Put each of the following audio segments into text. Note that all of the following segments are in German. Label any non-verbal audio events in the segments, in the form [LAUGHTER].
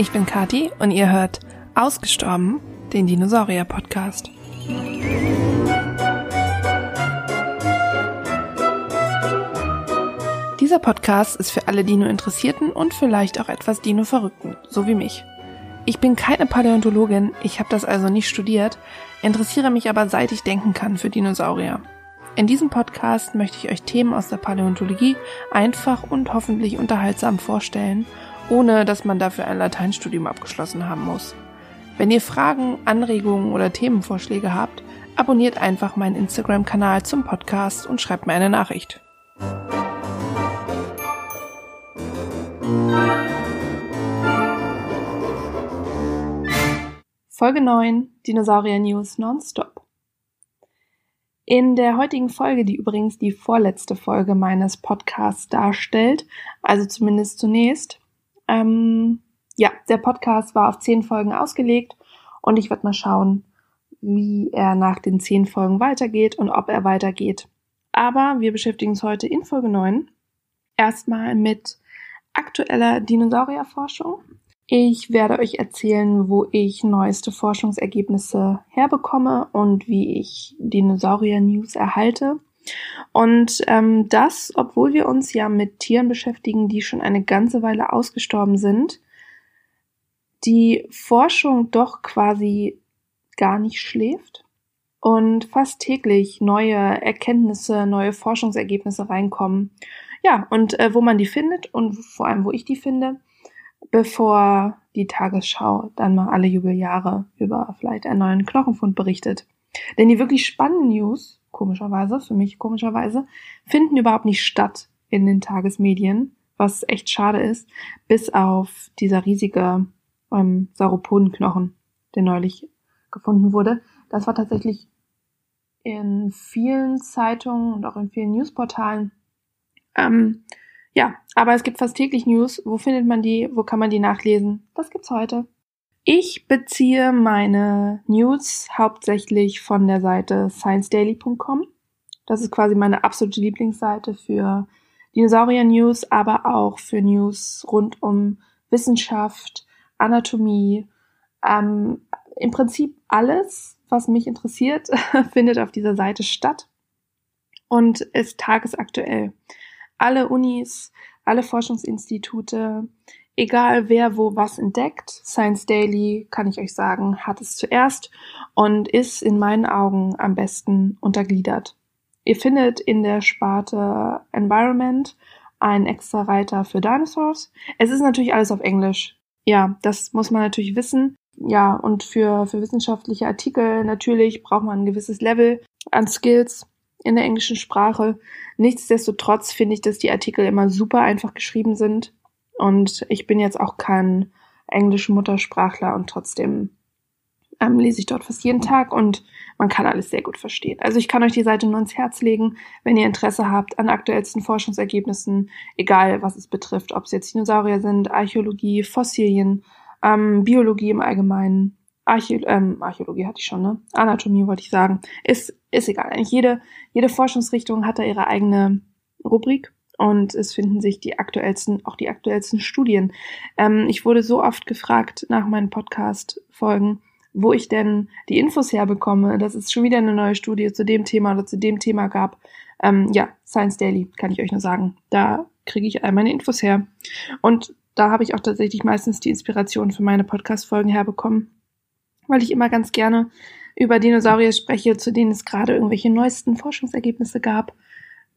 ich bin Kati und ihr hört Ausgestorben, den Dinosaurier-Podcast. Dieser Podcast ist für alle Dino-Interessierten und vielleicht auch etwas Dino-Verrückten, so wie mich. Ich bin keine Paläontologin, ich habe das also nicht studiert, interessiere mich aber seit ich denken kann für Dinosaurier. In diesem Podcast möchte ich euch Themen aus der Paläontologie einfach und hoffentlich unterhaltsam vorstellen, ohne dass man dafür ein Lateinstudium abgeschlossen haben muss. Wenn ihr Fragen, Anregungen oder Themenvorschläge habt, abonniert einfach meinen Instagram-Kanal zum Podcast und schreibt mir eine Nachricht. Folge 9 Dinosaurier News Nonstop. In der heutigen Folge, die übrigens die vorletzte Folge meines Podcasts darstellt, also zumindest zunächst, ähm, ja, der Podcast war auf zehn Folgen ausgelegt und ich werde mal schauen, wie er nach den zehn Folgen weitergeht und ob er weitergeht. Aber wir beschäftigen uns heute in Folge 9 erstmal mit aktueller Dinosaurierforschung ich werde euch erzählen, wo ich neueste Forschungsergebnisse herbekomme und wie ich Dinosaurier-News erhalte. Und ähm, das, obwohl wir uns ja mit Tieren beschäftigen, die schon eine ganze Weile ausgestorben sind, die Forschung doch quasi gar nicht schläft und fast täglich neue Erkenntnisse, neue Forschungsergebnisse reinkommen. Ja, und äh, wo man die findet und vor allem, wo ich die finde, bevor die Tagesschau dann mal alle Jubeljahre über vielleicht einen neuen Knochenfund berichtet. Denn die wirklich spannenden News, komischerweise, für mich komischerweise, finden überhaupt nicht statt in den Tagesmedien, was echt schade ist, bis auf dieser riesige ähm, Sauropodenknochen, der neulich gefunden wurde. Das war tatsächlich in vielen Zeitungen und auch in vielen Newsportalen ähm, ja, aber es gibt fast täglich News. Wo findet man die? Wo kann man die nachlesen? Das gibt's heute. Ich beziehe meine News hauptsächlich von der Seite sciencedaily.com. Das ist quasi meine absolute Lieblingsseite für Dinosaurier-News, aber auch für News rund um Wissenschaft, Anatomie. Ähm, Im Prinzip alles, was mich interessiert, [LAUGHS] findet auf dieser Seite statt und ist tagesaktuell alle Unis, alle Forschungsinstitute, egal wer wo was entdeckt, Science Daily, kann ich euch sagen, hat es zuerst und ist in meinen Augen am besten untergliedert. Ihr findet in der Sparte Environment einen extra Reiter für Dinosaurs. Es ist natürlich alles auf Englisch. Ja, das muss man natürlich wissen. Ja, und für, für wissenschaftliche Artikel natürlich braucht man ein gewisses Level an Skills in der englischen Sprache. Nichtsdestotrotz finde ich, dass die Artikel immer super einfach geschrieben sind. Und ich bin jetzt auch kein englischer Muttersprachler und trotzdem ähm, lese ich dort fast jeden Tag und man kann alles sehr gut verstehen. Also ich kann euch die Seite nur ans Herz legen, wenn ihr Interesse habt an aktuellsten Forschungsergebnissen, egal was es betrifft, ob es jetzt Dinosaurier sind, Archäologie, Fossilien, ähm, Biologie im Allgemeinen, Archä ähm, Archäologie hatte ich schon, ne? Anatomie wollte ich sagen. Ist, ist egal. Jede, jede Forschungsrichtung hat da ihre eigene Rubrik und es finden sich die aktuellsten, auch die aktuellsten Studien. Ähm, ich wurde so oft gefragt nach meinen Podcast-Folgen, wo ich denn die Infos herbekomme, dass es schon wieder eine neue Studie zu dem Thema oder zu dem Thema gab. Ähm, ja, Science Daily, kann ich euch nur sagen. Da kriege ich all meine Infos her. Und da habe ich auch tatsächlich meistens die Inspiration für meine Podcast-Folgen herbekommen weil ich immer ganz gerne über Dinosaurier spreche, zu denen es gerade irgendwelche neuesten Forschungsergebnisse gab.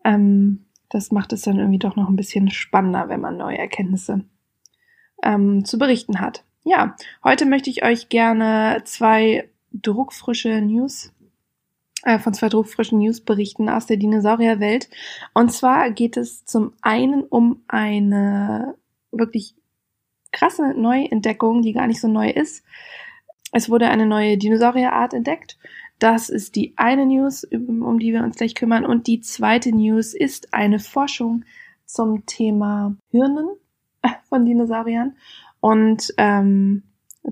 Ähm, das macht es dann irgendwie doch noch ein bisschen spannender, wenn man neue Erkenntnisse ähm, zu berichten hat. Ja, heute möchte ich euch gerne zwei druckfrische News äh, von zwei druckfrischen News berichten aus der Dinosaurierwelt. Und zwar geht es zum einen um eine wirklich krasse Neuentdeckung, die gar nicht so neu ist. Es wurde eine neue Dinosaurierart entdeckt. Das ist die eine News, um die wir uns gleich kümmern. Und die zweite News ist eine Forschung zum Thema Hirnen [LAUGHS] von Dinosauriern und ähm,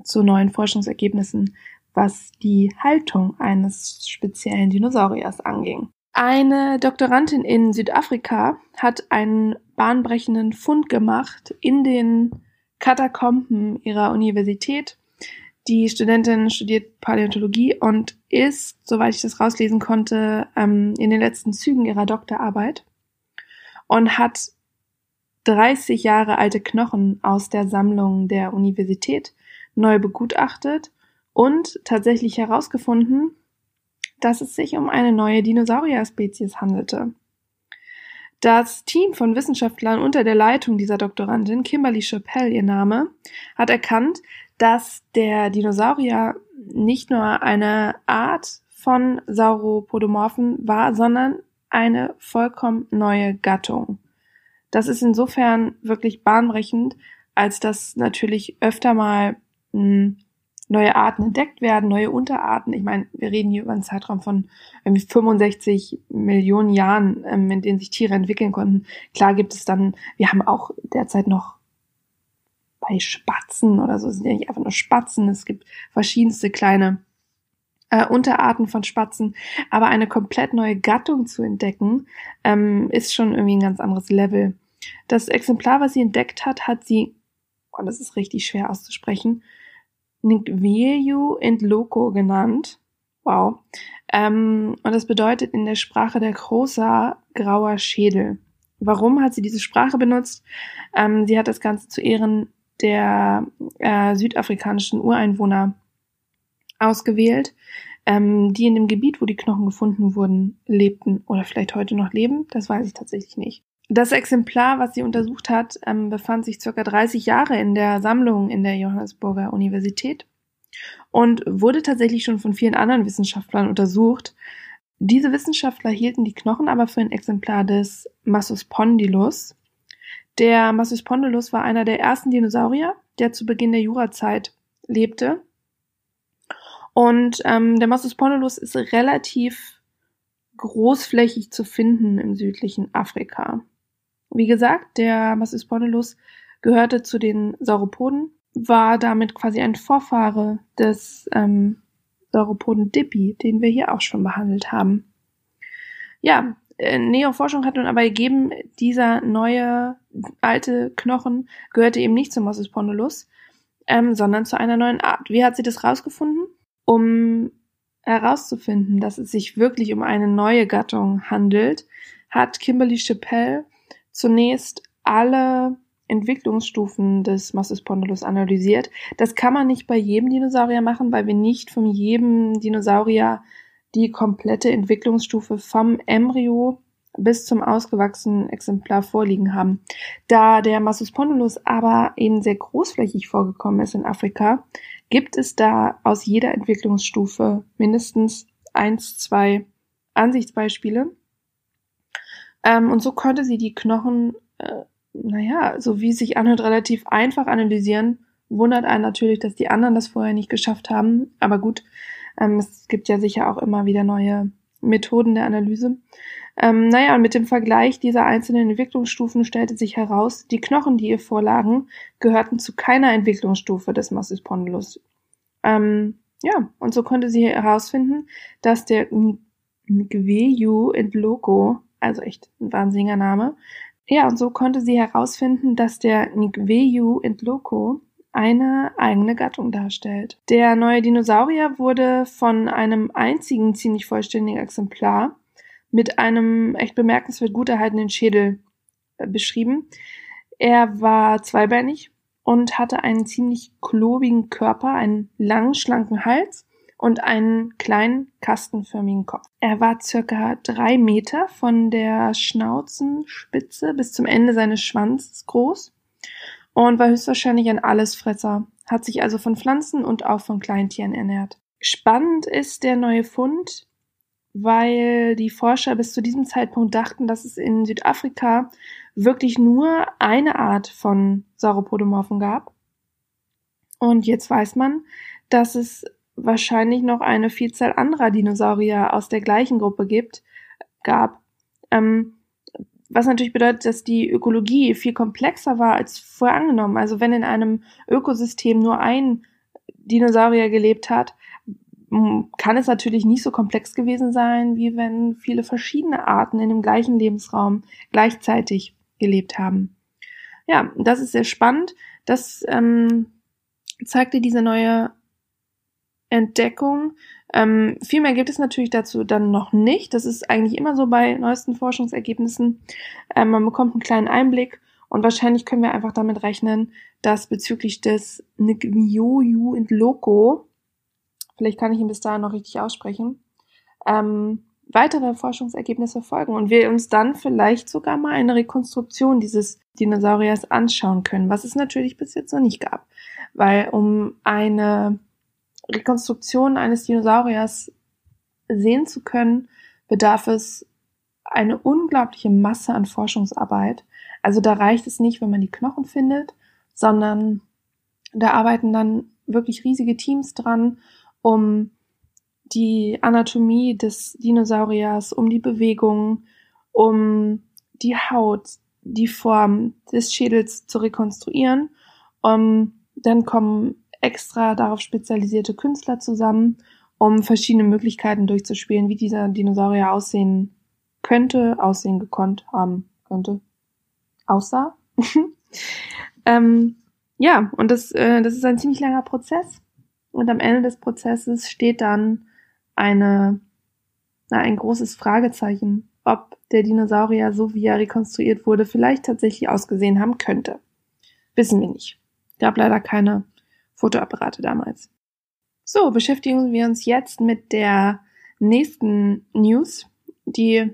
zu neuen Forschungsergebnissen, was die Haltung eines speziellen Dinosauriers anging. Eine Doktorandin in Südafrika hat einen bahnbrechenden Fund gemacht in den Katakomben ihrer Universität. Die Studentin studiert Paläontologie und ist, soweit ich das rauslesen konnte, ähm, in den letzten Zügen ihrer Doktorarbeit und hat 30 Jahre alte Knochen aus der Sammlung der Universität neu begutachtet und tatsächlich herausgefunden, dass es sich um eine neue Dinosaurier-Spezies handelte. Das Team von Wissenschaftlern unter der Leitung dieser Doktorandin, Kimberly Chappell ihr Name, hat erkannt, dass der Dinosaurier nicht nur eine Art von Sauropodomorphen war, sondern eine vollkommen neue Gattung. Das ist insofern wirklich bahnbrechend, als dass natürlich öfter mal hm, neue Arten entdeckt werden, neue Unterarten. Ich meine, wir reden hier über einen Zeitraum von irgendwie 65 Millionen Jahren, ähm, in denen sich Tiere entwickeln konnten. Klar gibt es dann, wir haben auch derzeit noch bei Spatzen oder so, es sind ja nicht einfach nur Spatzen, es gibt verschiedenste kleine äh, Unterarten von Spatzen, aber eine komplett neue Gattung zu entdecken, ähm, ist schon irgendwie ein ganz anderes Level. Das Exemplar, was sie entdeckt hat, hat sie, oh, das ist richtig schwer auszusprechen, Ngweyu Loco genannt. Wow. Ähm, und das bedeutet in der Sprache der großer grauer Schädel. Warum hat sie diese Sprache benutzt? Ähm, sie hat das Ganze zu Ehren der äh, südafrikanischen Ureinwohner ausgewählt, ähm, die in dem Gebiet, wo die Knochen gefunden wurden, lebten oder vielleicht heute noch leben. Das weiß ich tatsächlich nicht. Das Exemplar, was sie untersucht hat, ähm, befand sich circa 30 Jahre in der Sammlung in der Johannesburger Universität und wurde tatsächlich schon von vielen anderen Wissenschaftlern untersucht. Diese Wissenschaftler hielten die Knochen aber für ein Exemplar des Massospondylus. Der Massospondylus war einer der ersten Dinosaurier, der zu Beginn der Jurazeit lebte. Und ähm, der Massospondylus ist relativ großflächig zu finden im südlichen Afrika. Wie gesagt, der Massospondylus gehörte zu den Sauropoden, war damit quasi ein Vorfahre des ähm, Sauropoden Dippy, den wir hier auch schon behandelt haben. Ja, Neoforschung hat nun aber ergeben, dieser neue alte Knochen gehörte eben nicht zum Massospondylus, ähm, sondern zu einer neuen Art. Wie hat sie das rausgefunden? Um herauszufinden, dass es sich wirklich um eine neue Gattung handelt, hat Kimberly Chappell zunächst alle Entwicklungsstufen des Massospondylus analysiert. Das kann man nicht bei jedem Dinosaurier machen, weil wir nicht von jedem Dinosaurier die komplette Entwicklungsstufe vom Embryo bis zum ausgewachsenen Exemplar vorliegen haben. Da der Massospondylus aber eben sehr großflächig vorgekommen ist in Afrika, gibt es da aus jeder Entwicklungsstufe mindestens eins, zwei Ansichtsbeispiele. Ähm, und so konnte sie die Knochen, äh, naja, so wie es sich anhört, relativ einfach analysieren. Wundert einen natürlich, dass die anderen das vorher nicht geschafft haben. Aber gut, ähm, es gibt ja sicher auch immer wieder neue Methoden der Analyse. Ähm, naja, und mit dem Vergleich dieser einzelnen Entwicklungsstufen stellte sich heraus, die Knochen, die ihr vorlagen, gehörten zu keiner Entwicklungsstufe des Massis Pondylus. Ähm, ja, und so konnte sie herausfinden, dass der Ngweyu Loco also echt ein wahnsinniger Name. Ja, und so konnte sie herausfinden, dass der Ngweyu Loco eine eigene Gattung darstellt. Der neue Dinosaurier wurde von einem einzigen ziemlich vollständigen Exemplar mit einem echt bemerkenswert gut erhaltenen Schädel äh, beschrieben. Er war zweibeinig und hatte einen ziemlich klobigen Körper, einen langen, schlanken Hals und einen kleinen kastenförmigen Kopf. Er war circa drei Meter von der Schnauzenspitze bis zum Ende seines Schwanzes groß und war höchstwahrscheinlich ein Allesfresser, hat sich also von Pflanzen und auch von Kleintieren ernährt. Spannend ist der neue Fund, weil die Forscher bis zu diesem Zeitpunkt dachten, dass es in Südafrika wirklich nur eine Art von Sauropodomorphen gab. Und jetzt weiß man, dass es wahrscheinlich noch eine Vielzahl anderer Dinosaurier aus der gleichen Gruppe gibt, gab. Ähm, was natürlich bedeutet, dass die Ökologie viel komplexer war als vorher angenommen. Also wenn in einem Ökosystem nur ein Dinosaurier gelebt hat, kann es natürlich nicht so komplex gewesen sein, wie wenn viele verschiedene Arten in dem gleichen Lebensraum gleichzeitig gelebt haben. Ja, das ist sehr spannend. Das ähm, zeigte diese neue Entdeckung. Ähm, viel mehr gibt es natürlich dazu dann noch nicht. Das ist eigentlich immer so bei neuesten Forschungsergebnissen. Ähm, man bekommt einen kleinen Einblick und wahrscheinlich können wir einfach damit rechnen, dass bezüglich des Ngyoyu und Loco, vielleicht kann ich ihn bis dahin noch richtig aussprechen, ähm, weitere Forschungsergebnisse folgen und wir uns dann vielleicht sogar mal eine Rekonstruktion dieses Dinosauriers anschauen können, was es natürlich bis jetzt noch nicht gab. Weil um eine Rekonstruktion eines Dinosauriers sehen zu können, bedarf es eine unglaubliche Masse an Forschungsarbeit. Also da reicht es nicht, wenn man die Knochen findet, sondern da arbeiten dann wirklich riesige Teams dran, um die Anatomie des Dinosauriers, um die Bewegungen, um die Haut, die Form des Schädels zu rekonstruieren. Um, dann kommen extra darauf spezialisierte Künstler zusammen, um verschiedene Möglichkeiten durchzuspielen, wie dieser Dinosaurier aussehen könnte, aussehen gekonnt haben könnte, aussah. [LAUGHS] ähm, ja, und das, äh, das ist ein ziemlich langer Prozess. Und am Ende des Prozesses steht dann eine, na, ein großes Fragezeichen, ob der Dinosaurier, so wie er rekonstruiert wurde, vielleicht tatsächlich ausgesehen haben könnte. Wissen wir nicht. Gab leider keine Fotoapparate damals. So, beschäftigen wir uns jetzt mit der nächsten News, die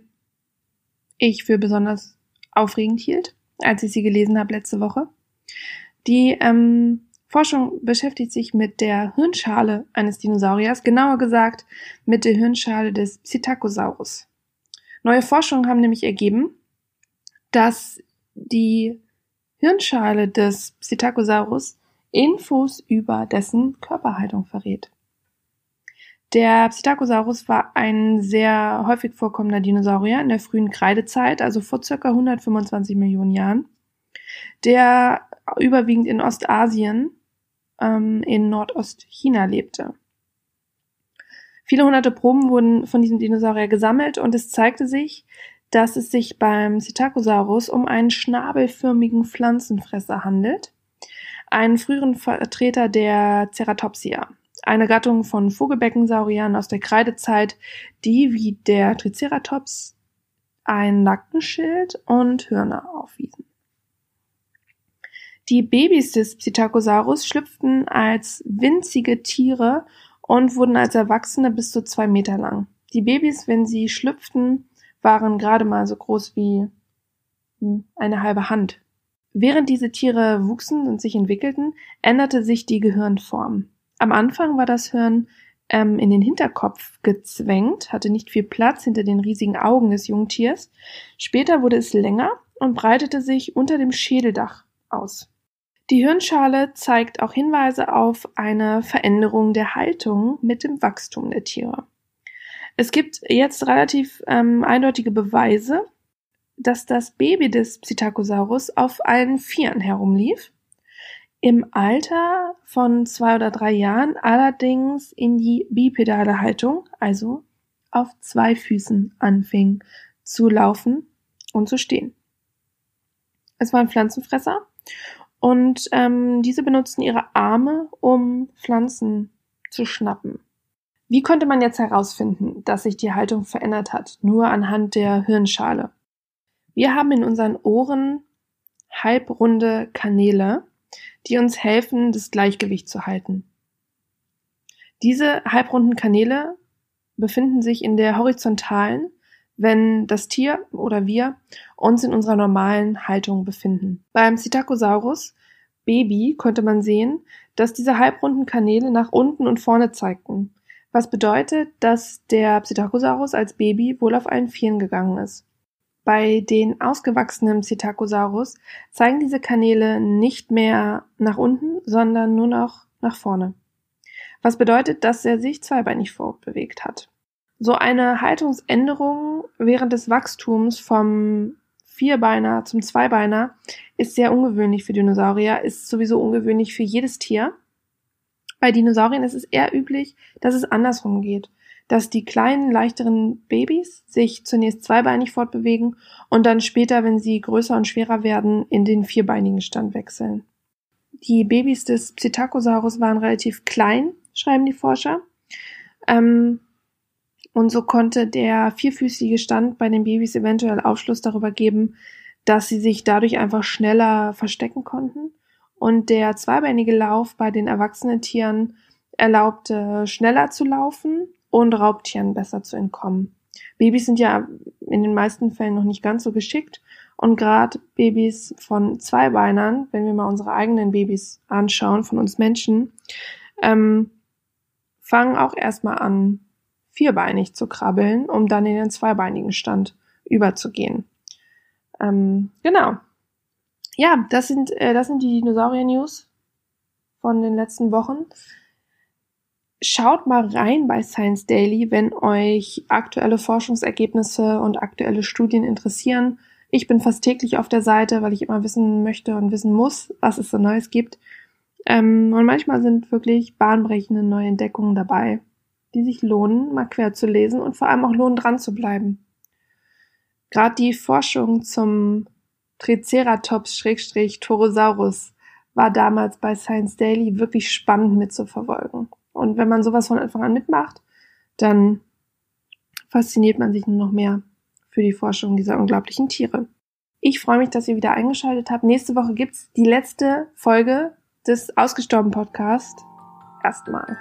ich für besonders aufregend hielt, als ich sie gelesen habe letzte Woche. Die ähm, Forschung beschäftigt sich mit der Hirnschale eines Dinosauriers, genauer gesagt mit der Hirnschale des Psittacosaurus. Neue Forschungen haben nämlich ergeben, dass die Hirnschale des Psittacosaurus Infos über dessen Körperhaltung verrät. Der Psittacosaurus war ein sehr häufig vorkommender Dinosaurier in der frühen Kreidezeit, also vor circa 125 Millionen Jahren, der überwiegend in Ostasien ähm, in Nordostchina lebte. Viele hunderte Proben wurden von diesem Dinosaurier gesammelt und es zeigte sich, dass es sich beim Psittacosaurus um einen schnabelförmigen Pflanzenfresser handelt, einen früheren Vertreter der Ceratopsia, eine Gattung von Vogelbeckensauriern aus der Kreidezeit, die wie der Triceratops ein Nackenschild und Hörner aufwiesen. Die Babys des Psittacosaurus schlüpften als winzige Tiere und wurden als Erwachsene bis zu zwei Meter lang. Die Babys, wenn sie schlüpften, waren gerade mal so groß wie hm, eine halbe Hand. Während diese Tiere wuchsen und sich entwickelten, änderte sich die Gehirnform. Am Anfang war das Hirn ähm, in den Hinterkopf gezwängt, hatte nicht viel Platz hinter den riesigen Augen des Jungtiers. Später wurde es länger und breitete sich unter dem Schädeldach aus. Die Hirnschale zeigt auch Hinweise auf eine Veränderung der Haltung mit dem Wachstum der Tiere. Es gibt jetzt relativ ähm, eindeutige Beweise, dass das Baby des Psittacosaurus auf allen Vieren herumlief, im Alter von zwei oder drei Jahren allerdings in die bipedale Haltung, also auf zwei Füßen anfing zu laufen und zu stehen. Es war ein Pflanzenfresser und ähm, diese benutzten ihre Arme, um Pflanzen zu schnappen. Wie konnte man jetzt herausfinden, dass sich die Haltung verändert hat? Nur anhand der Hirnschale. Wir haben in unseren Ohren halbrunde Kanäle, die uns helfen, das Gleichgewicht zu halten. Diese halbrunden Kanäle befinden sich in der horizontalen, wenn das Tier oder wir uns in unserer normalen Haltung befinden. Beim Psittacosaurus Baby konnte man sehen, dass diese halbrunden Kanäle nach unten und vorne zeigten, was bedeutet, dass der Psittacosaurus als Baby wohl auf allen Vieren gegangen ist. Bei den ausgewachsenen Psittacosaurus zeigen diese Kanäle nicht mehr nach unten, sondern nur noch nach vorne. Was bedeutet, dass er sich zweibeinig fortbewegt hat. So eine Haltungsänderung während des Wachstums vom Vierbeiner zum Zweibeiner ist sehr ungewöhnlich für Dinosaurier, ist sowieso ungewöhnlich für jedes Tier. Bei Dinosauriern ist es eher üblich, dass es andersrum geht, dass die kleinen, leichteren Babys sich zunächst zweibeinig fortbewegen und dann später, wenn sie größer und schwerer werden, in den vierbeinigen Stand wechseln. Die Babys des Psittacosaurus waren relativ klein, schreiben die Forscher. Ähm, und so konnte der vierfüßige Stand bei den Babys eventuell Aufschluss darüber geben, dass sie sich dadurch einfach schneller verstecken konnten. Und der zweibeinige Lauf bei den erwachsenen Tieren erlaubte schneller zu laufen und Raubtieren besser zu entkommen. Babys sind ja in den meisten Fällen noch nicht ganz so geschickt und gerade Babys von Zweibeinern, wenn wir mal unsere eigenen Babys anschauen, von uns Menschen, ähm, fangen auch erstmal an, vierbeinig zu krabbeln, um dann in den zweibeinigen Stand überzugehen. Ähm, genau. Ja, das sind, äh, das sind die Dinosaurier-News von den letzten Wochen. Schaut mal rein bei Science Daily, wenn euch aktuelle Forschungsergebnisse und aktuelle Studien interessieren. Ich bin fast täglich auf der Seite, weil ich immer wissen möchte und wissen muss, was es so Neues gibt. Ähm, und manchmal sind wirklich bahnbrechende neue Entdeckungen dabei, die sich lohnen, mal quer zu lesen und vor allem auch lohnen, dran zu bleiben. Gerade die Forschung zum Triceratops-Torosaurus war damals bei Science Daily wirklich spannend mitzuverfolgen. Und wenn man sowas von Anfang an mitmacht, dann fasziniert man sich nur noch mehr für die Forschung dieser unglaublichen Tiere. Ich freue mich, dass ihr wieder eingeschaltet habt. Nächste Woche gibt's die letzte Folge des Ausgestorben Podcast. Erstmal.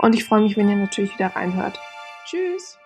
Und ich freue mich, wenn ihr natürlich wieder reinhört. Tschüss!